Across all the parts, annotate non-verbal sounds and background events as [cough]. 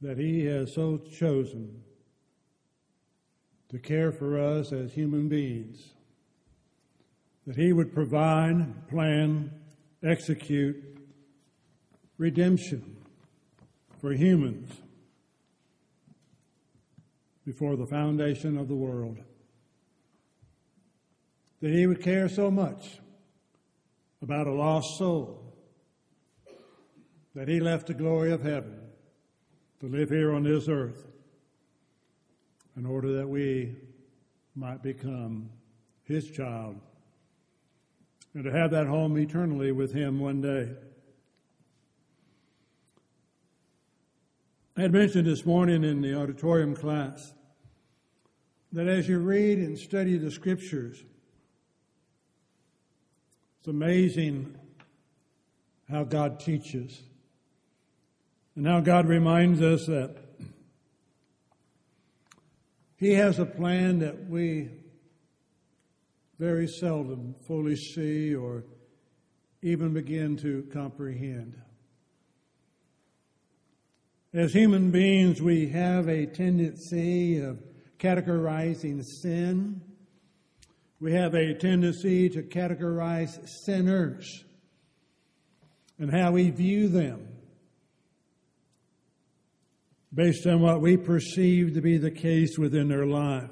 that He has so chosen to care for us as human beings, that He would provide, plan, execute redemption for humans before the foundation of the world. That He would care so much about a lost soul that He left the glory of heaven to live here on this earth in order that we might become His child and to have that home eternally with Him one day. I had mentioned this morning in the auditorium class that as you read and study the scriptures, it's amazing how God teaches and how God reminds us that He has a plan that we very seldom fully see or even begin to comprehend. As human beings, we have a tendency of categorizing sin. We have a tendency to categorize sinners and how we view them based on what we perceive to be the case within their life.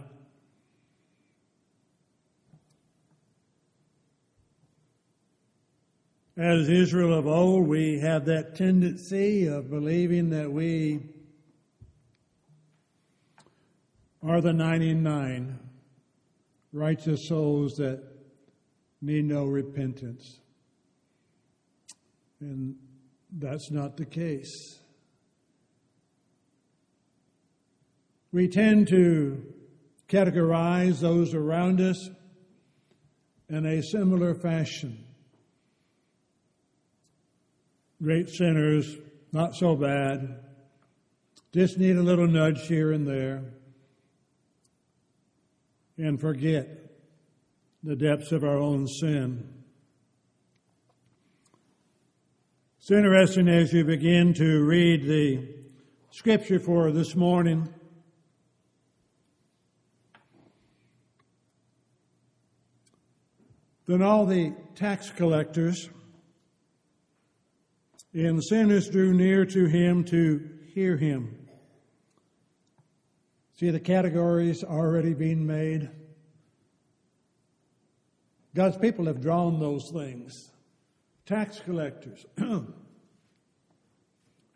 As Israel of old, we have that tendency of believing that we are the 99 righteous souls that need no repentance. And that's not the case. We tend to categorize those around us in a similar fashion. Great sinners, not so bad, just need a little nudge here and there, and forget the depths of our own sin. It's interesting as you begin to read the scripture for this morning Then all the tax collectors and sinners drew near to him to hear him. See the categories already being made? God's people have drawn those things. Tax collectors. [clears throat] Who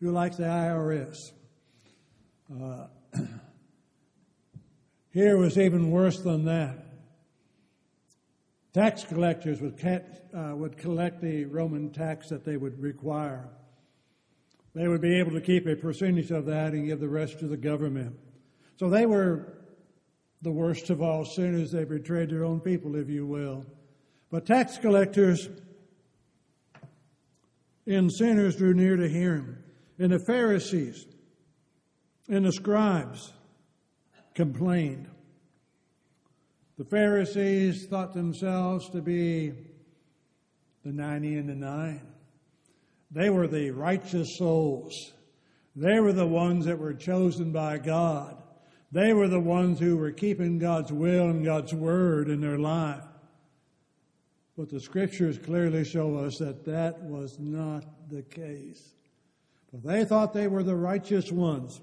likes the IRS? Uh, [clears throat] here was even worse than that. Tax collectors would, uh, would collect the Roman tax that they would require. They would be able to keep a percentage of that and give the rest to the government. So they were the worst of all sinners. They betrayed their own people, if you will. But tax collectors and sinners drew near to hear him. And the Pharisees and the scribes complained. The Pharisees thought themselves to be the 90 and the 9. They were the righteous souls. They were the ones that were chosen by God. They were the ones who were keeping God's will and God's word in their life. But the scriptures clearly show us that that was not the case. But they thought they were the righteous ones.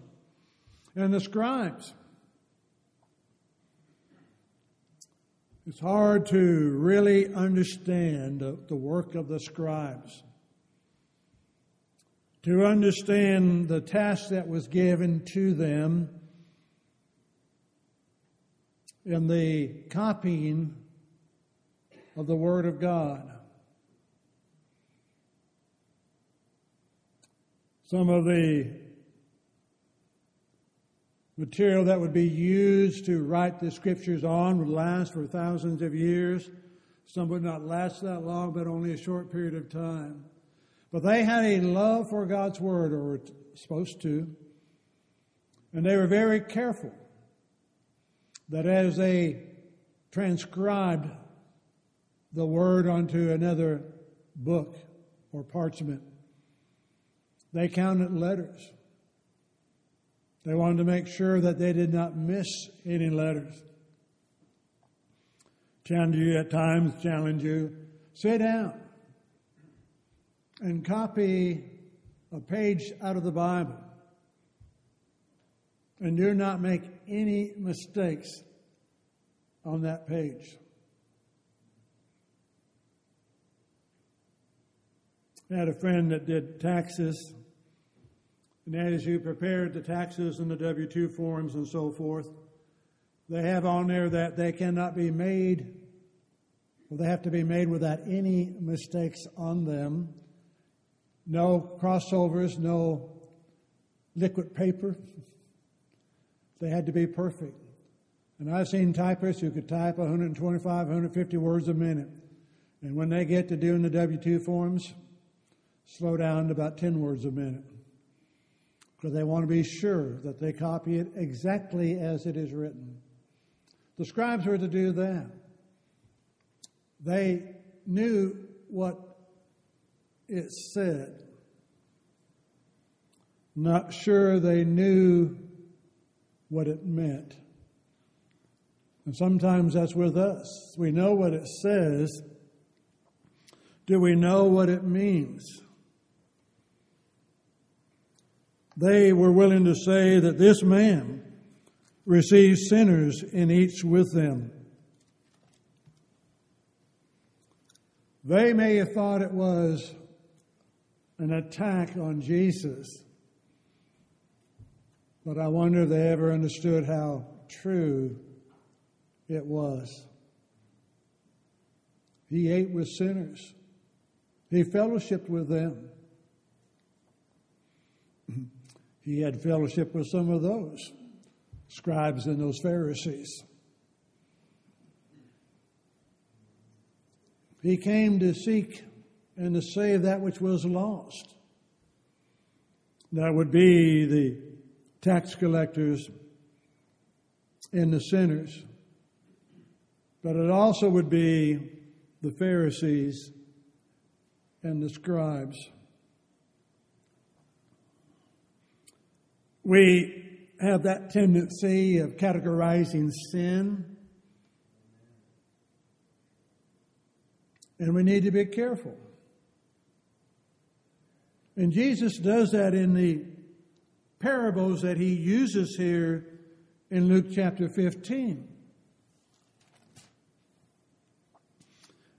And the scribes, It's hard to really understand the, work of the scribes, to understand the task that was given to them in the copying of the Word of God. Some of the material that would be used to write the scriptures on would last for thousands of years. Some would not last that long, but only a short period of time. But they had a love for God's Word, or were supposed to, and they were very careful that as they transcribed the Word onto another book or parchment, they counted letters. They wanted to make sure that they did not miss any letters. Challenge you at times, challenge you. Sit down and copy a page out of the Bible. And do not make any mistakes on that page. I had a friend that did taxes, and as you prepared the taxes and the W 2 forms and so forth, they have on there that they cannot be made, well, they have to be made without any mistakes on them. No crossovers, no liquid paper. They had to be perfect. And I've seen typists who could type 125, 150 words a minute. And when they get to doing the W 2 forms, slow down to about 10 words a minute. Because they want to be sure that they copy it exactly as it is written. The scribes were to do that. They knew what it said. Not sure they knew what it meant. And sometimes that's with us. We know what it says. Do we know what it means? They were willing to say that this man receives sinners and eats with them. They may have thought it was an attack on Jesus, but I wonder if they ever understood how true it was. He ate with sinners, he fellowshiped with them. He had fellowship with some of those scribes and those Pharisees. He came to seek and to save that which was lost. That would be the tax collectors and the sinners. But it also would be the Pharisees and the scribes. We have that tendency of categorizing sin, and we need to be careful. And Jesus does that in the parables that he uses here in Luke chapter 15.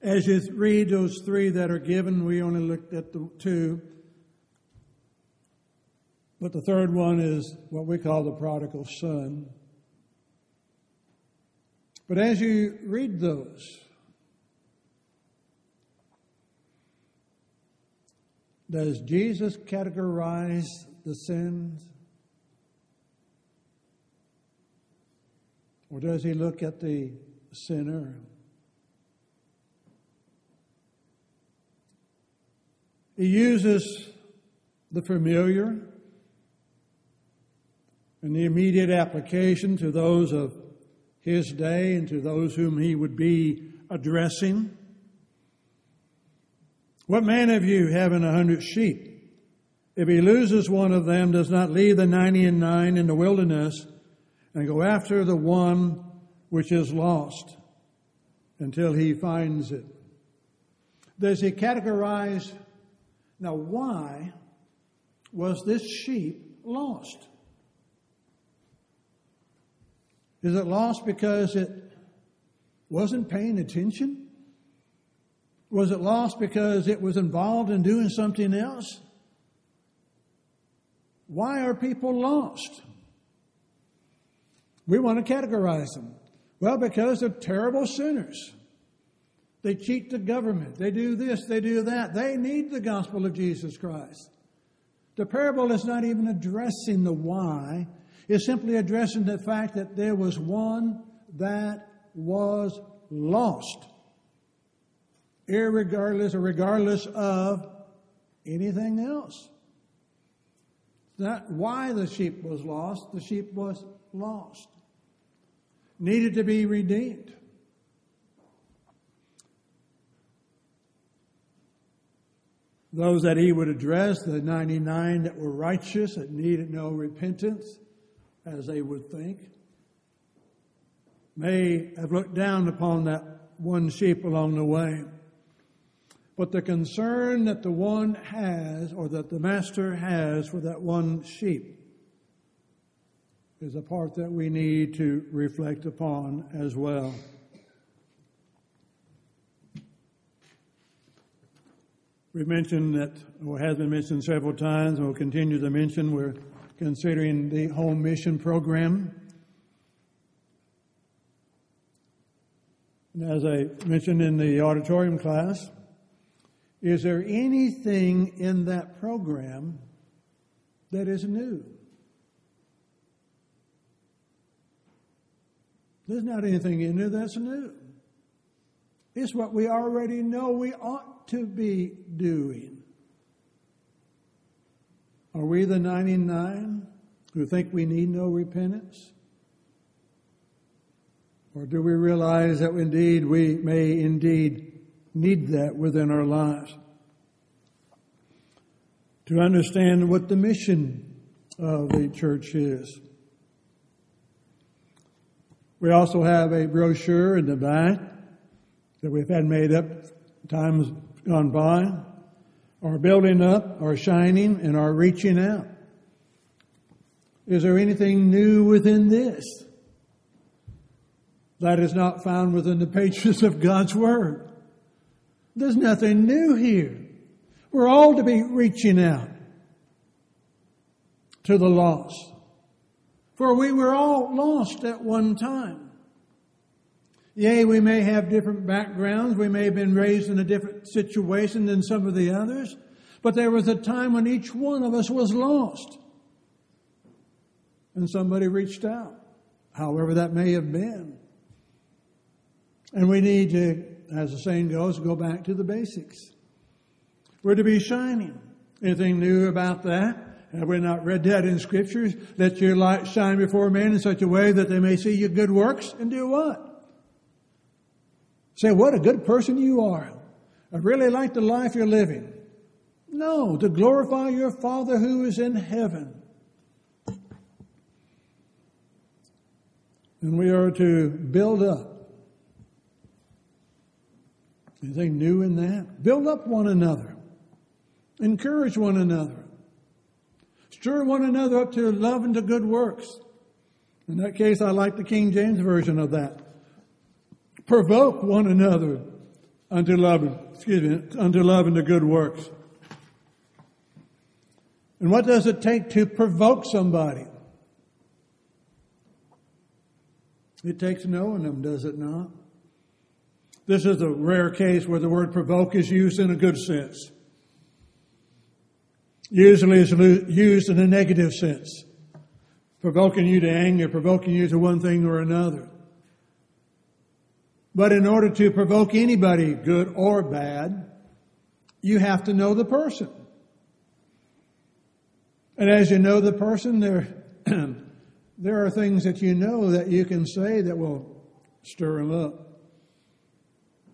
As you read those three that are given, we only looked at the two. But the third one is what we call the prodigal son. But as you read those, does Jesus categorize the sins? Or does he look at the sinner? He uses the familiar and the immediate application to those of his day and to those whom he would be addressing. What man of you having a hundred sheep? If he loses one of them, does not leave the ninety and nine in the wilderness and go after the one which is lost until he finds it? Does he categorize? Now, why was this sheep lost? Is it lost because it wasn't paying attention? Was it lost because it was involved in doing something else? Why are people lost? We want to categorize them. Well, because they're terrible sinners. They cheat the government. They do this, they do that. They need the gospel of Jesus Christ. The parable is not even addressing the why, is simply addressing the fact that there was one that was lost, irregardless or regardless of anything else. Not why the sheep was lost, the sheep was lost, needed to be redeemed. Those that he would address, the 99 that were righteous, that needed no repentance, as they would think, may have looked down upon that one sheep along the way. But the concern that the one has, or that the master has for that one sheep, is a part that we need to reflect upon as well. We've mentioned that, or has been mentioned several times, and we'll continue to mention, we're considering the home mission program. And as I mentioned in the auditorium class, is there anything in that program that is new? There's not anything in there that's new. It's what we already know we ought to be doing. Are we the 99 who think we need no repentance? Or do we realize that indeed we may indeed need that within our lives? To understand what the mission of the church is. We also have a brochure in the back that we've had made up times gone by. Our building up, are shining, and are reaching out. Is there anything new within this? That is not found within the pages of God's Word. There's nothing new here. We're all to be reaching out to the lost. For we were all lost at one time. Yea, we may have different backgrounds. We may have been raised in a different situation than some of the others. But there was a time when each one of us was lost. And somebody reached out, however that may have been. And we need to, as the saying goes, go back to the basics. We're to be shining. Anything new about that? Have we not read that in scriptures? Let your light shine before men in such a way that they may see your good works and do what? Say, what a good person you are. I really like the life you're living. No, to glorify your Father who is in heaven. And we are to build up. Anything new in that? Build up one another. Encourage one another. Stir one another up to love and to good works. In that case, I like the King James Version of that provoke one another unto love, excuse me, unto love and to good works. And what does it take to provoke somebody? It takes knowing them, does it not? This is a rare case where the word provoke is used in a good sense. Usually it's used in a negative sense. Provoking you to anger, provoking you to one thing or another. But in order to provoke anybody, good or bad, you have to know the person. And as you know the person, there, [clears throat] there are things that you know that you can say that will stir them up.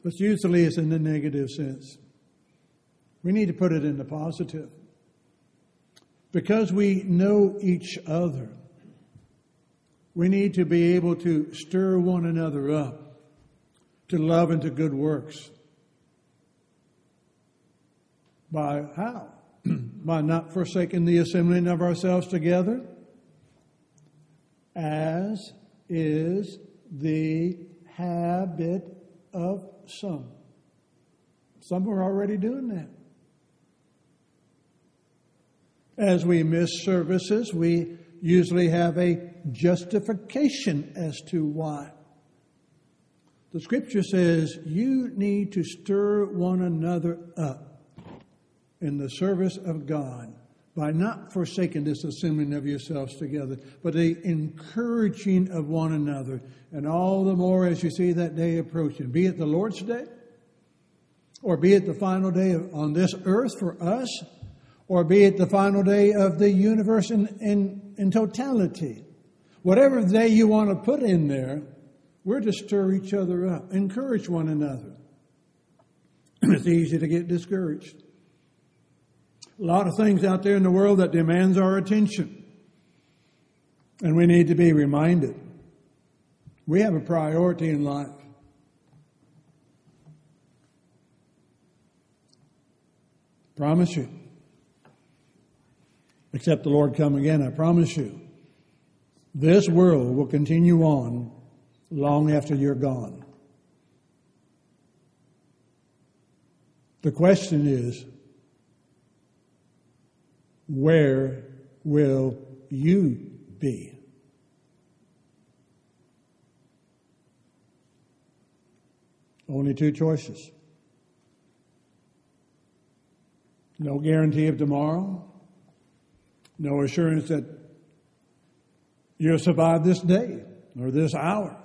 But usually it's in the negative sense. We need to put it in the positive. Because we know each other, we need to be able to stir one another up to love and to good works. By how? [clears throat] By not forsaking the assembling of ourselves together, as is the habit of some. Some are already doing that. As we miss services, we usually have a justification as to why. The scripture says you need to stir one another up in the service of God by not forsaking this assembling of yourselves together, but the encouraging of one another, and all the more as you see that day approaching, be it the Lord's day, or be it the final day on this earth for us, or be it the final day of the universe in, in, in totality. Whatever day you want to put in there, we're to stir each other up, encourage one another. [clears throat] it's easy to get discouraged. A lot of things out there in the world that demands our attention. And we need to be reminded we have a priority in life. Promise you. Except the Lord come again, I promise you. This world will continue on long after you're gone. The question is, where will you be? Only two choices. No guarantee of tomorrow. No assurance that you'll survive this day or this hour.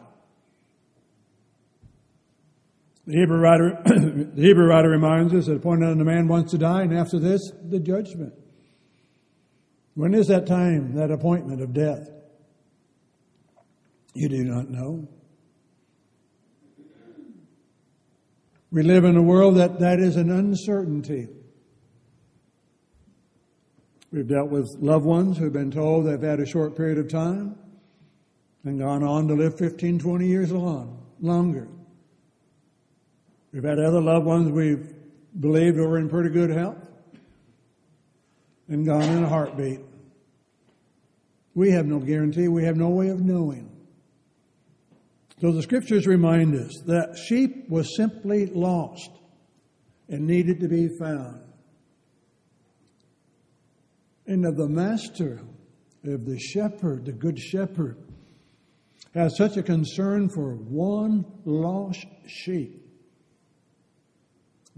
The Hebrew writer, [coughs] the Hebrew writer reminds us that appointed unto man wants to die, and after this, the judgment. When is that time, that appointment of death? You do not know. We live in a world that, that is an uncertainty. We've dealt with loved ones who've been told they've had a short period of time and gone on to live 15, 20 years long, longer. We've had other loved ones we've believed were in pretty good health and gone in a heartbeat. We have no guarantee. We have no way of knowing. So the scriptures remind us that sheep was simply lost and needed to be found. And of the master, of the shepherd, the good shepherd, has such a concern for one lost sheep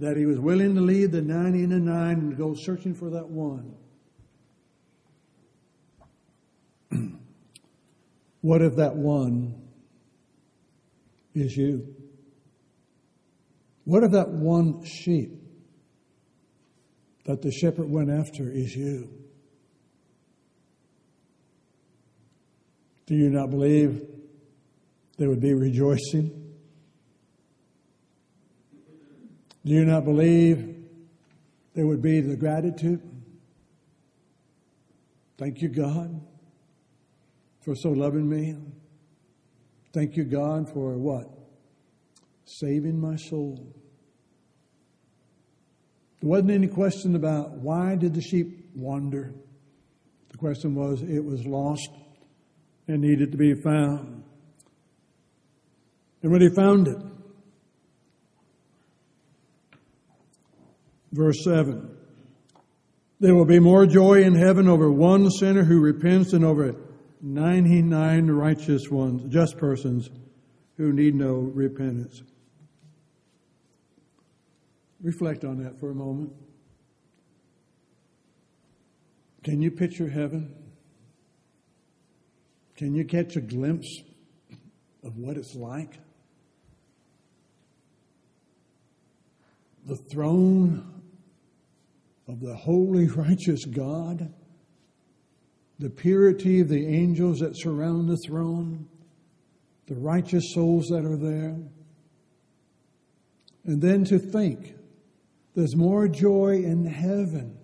that he was willing to leave the 99 and go searching for that one. [clears throat] what if that one is you? What if that one sheep that the shepherd went after is you? Do you not believe there would be rejoicing? Do you not believe there would be the gratitude? Thank you, God, for so loving me. Thank you, God, for what? Saving my soul. There wasn't any question about why did the sheep wander. The question was it was lost and needed to be found. And when he found it, verse 7 there will be more joy in heaven over one sinner who repents than over 99 righteous ones, just persons who need no repentance. Reflect on that for a moment. Can you picture heaven? Can you catch a glimpse of what it's like? The throne of the holy, righteous God, the purity of the angels that surround the throne, the righteous souls that are there. And then to think there's more joy in heaven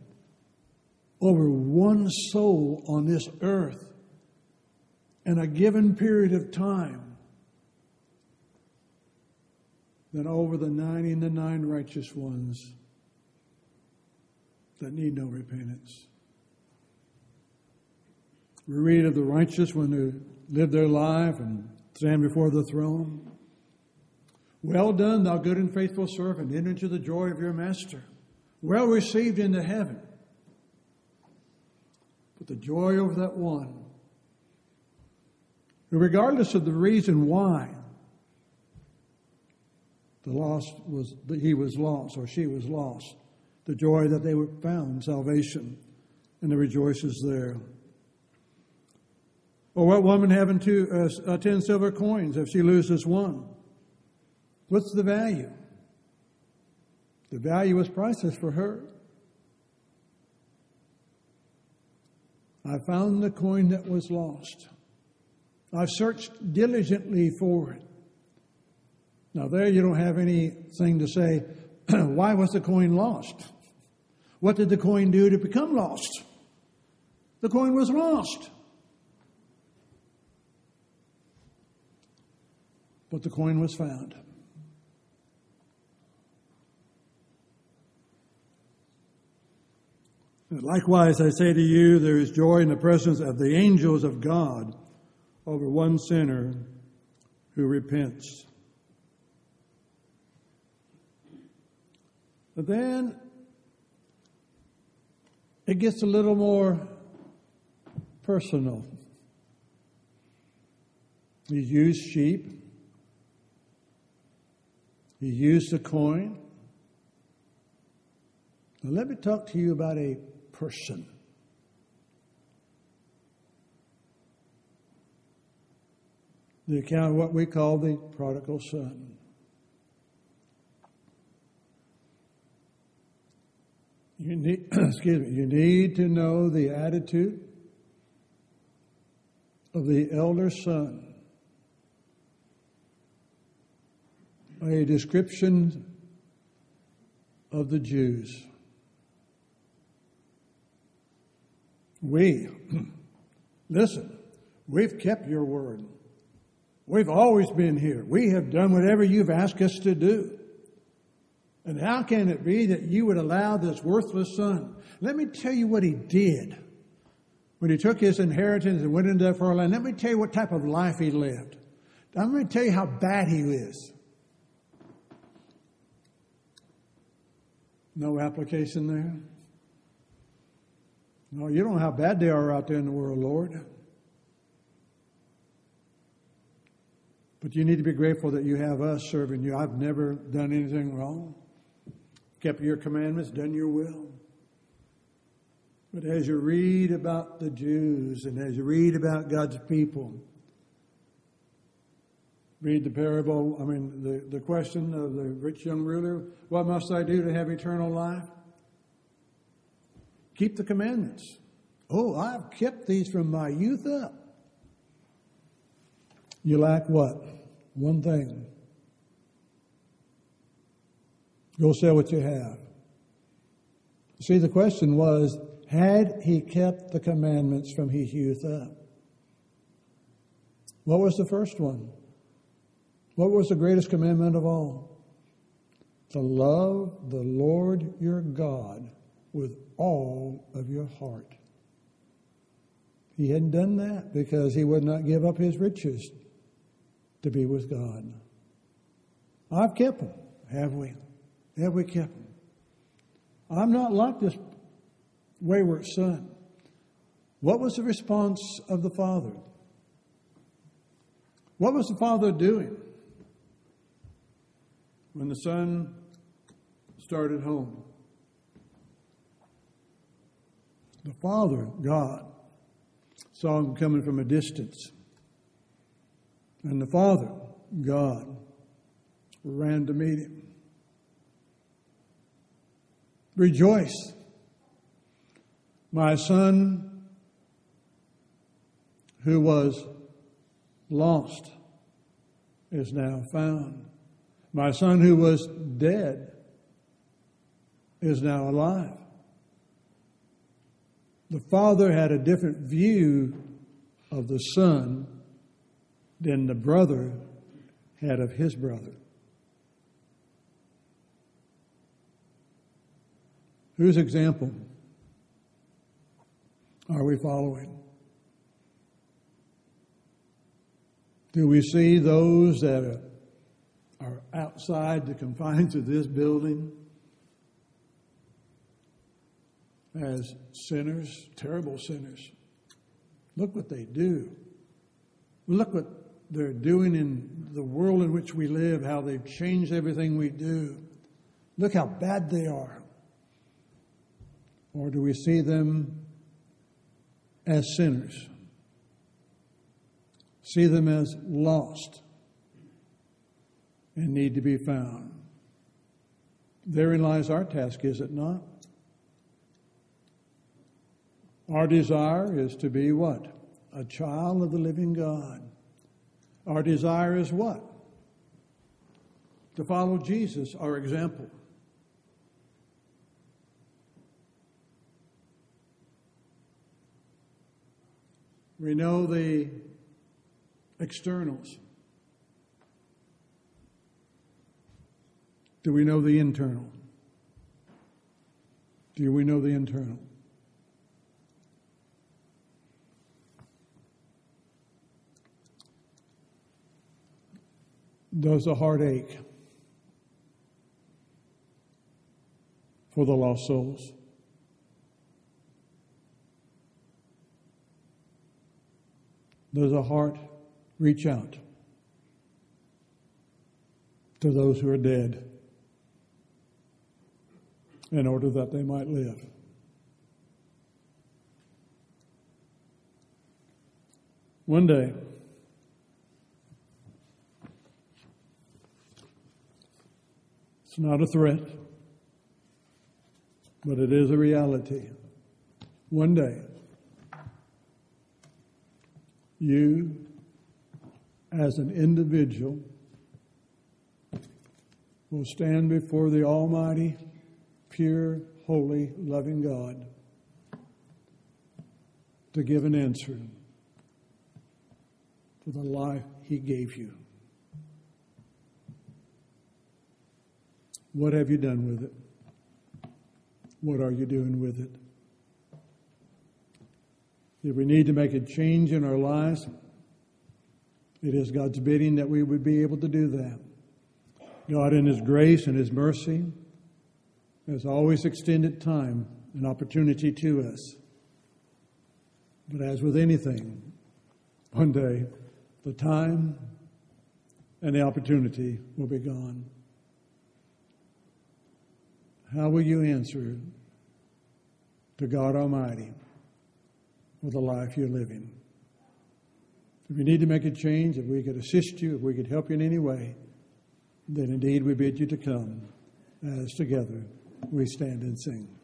over one soul on this earth in a given period of time than over the 99 righteous ones that need no repentance. We read of the righteous when they live their life and stand before the throne. Well done, thou good and faithful servant, enter into the joy of your master. Well received into heaven. But the joy over that one regardless of the reason why the lost was he was lost or she was lost, the joy that they found salvation, and the rejoices there. Or what woman having two uh, uh, ten silver coins if she loses one? What's the value? The value was priceless for her. I found the coin that was lost. I've searched diligently for it. Now, there you don't have anything to say, [clears throat] why was the coin lost? What did the coin do to become lost? The coin was lost. But the coin was found. Likewise, I say to you, there is joy in the presence of the angels of God over one sinner who repents. But then it gets a little more personal. He used sheep. He used a coin. Now, let me talk to you about a person. The account of what we call the prodigal son. You need, [clears throat] excuse me, you need to know the attitude of the elder son. A description of the Jews. We, [clears throat] listen, we've kept your word. We've always been here. We have done whatever you've asked us to do. And how can it be that you would allow this worthless son? Let me tell you what he did when he took his inheritance and went into that far land. Let me tell you what type of life he lived. I'm going to tell you how bad he is. No application there? No, you don't know how bad they are out there in the world, Lord. But you need to be grateful that you have us serving you. I've never done anything wrong kept your commandments, done your will. But as you read about the Jews and as you read about God's people, read the parable, I mean, the, the question of the rich young ruler what must I do to have eternal life? Keep the commandments. Oh, I've kept these from my youth up. You lack what? One thing Go sell what you have. See, the question was had he kept the commandments from his youth up? What was the first one? What was the greatest commandment of all? To love the Lord your God with all of your heart. He hadn't done that because he would not give up his riches to be with God. I've kept them, have we? Have we kept them? I'm not like this wayward son. What was the response of the father? What was the father doing when the son started home? The father, God, saw him coming from a distance. And the father, God, ran to meet him. Rejoice. My son, who was lost, is now found. My son, who was dead, is now alive. The father had a different view of the son than the brother had of his brother. Whose example are we following? Do we see those that are outside the confines of this building as sinners, terrible sinners? Look what they do. Look what they're doing in the world in which we live, how they've changed everything we do. Look how bad they are. Or do we see them as sinners? See them as lost and need to be found. Therein lies our task, is it not? Our desire is to be what? A child of the living God. Our desire is what? To follow Jesus, our example. We know the externals. Do we know the internal? Do we know the internal? Does the heart ache for the lost souls? Does a heart reach out to those who are dead in order that they might live? One day, it's not a threat, but it is a reality. One day, you as an individual will stand before the Almighty, pure, holy, loving God to give an answer for the life He gave you. What have you done with it? What are you doing with it? If we need to make a change in our lives, it is God's bidding that we would be able to do that. God, in His grace and His mercy, has always extended time and opportunity to us. But as with anything, one day the time and the opportunity will be gone. How will you answer to God Almighty for the life you're living? If you need to make a change, if we could assist you, if we could help you in any way, then indeed we bid you to come as together we stand and sing.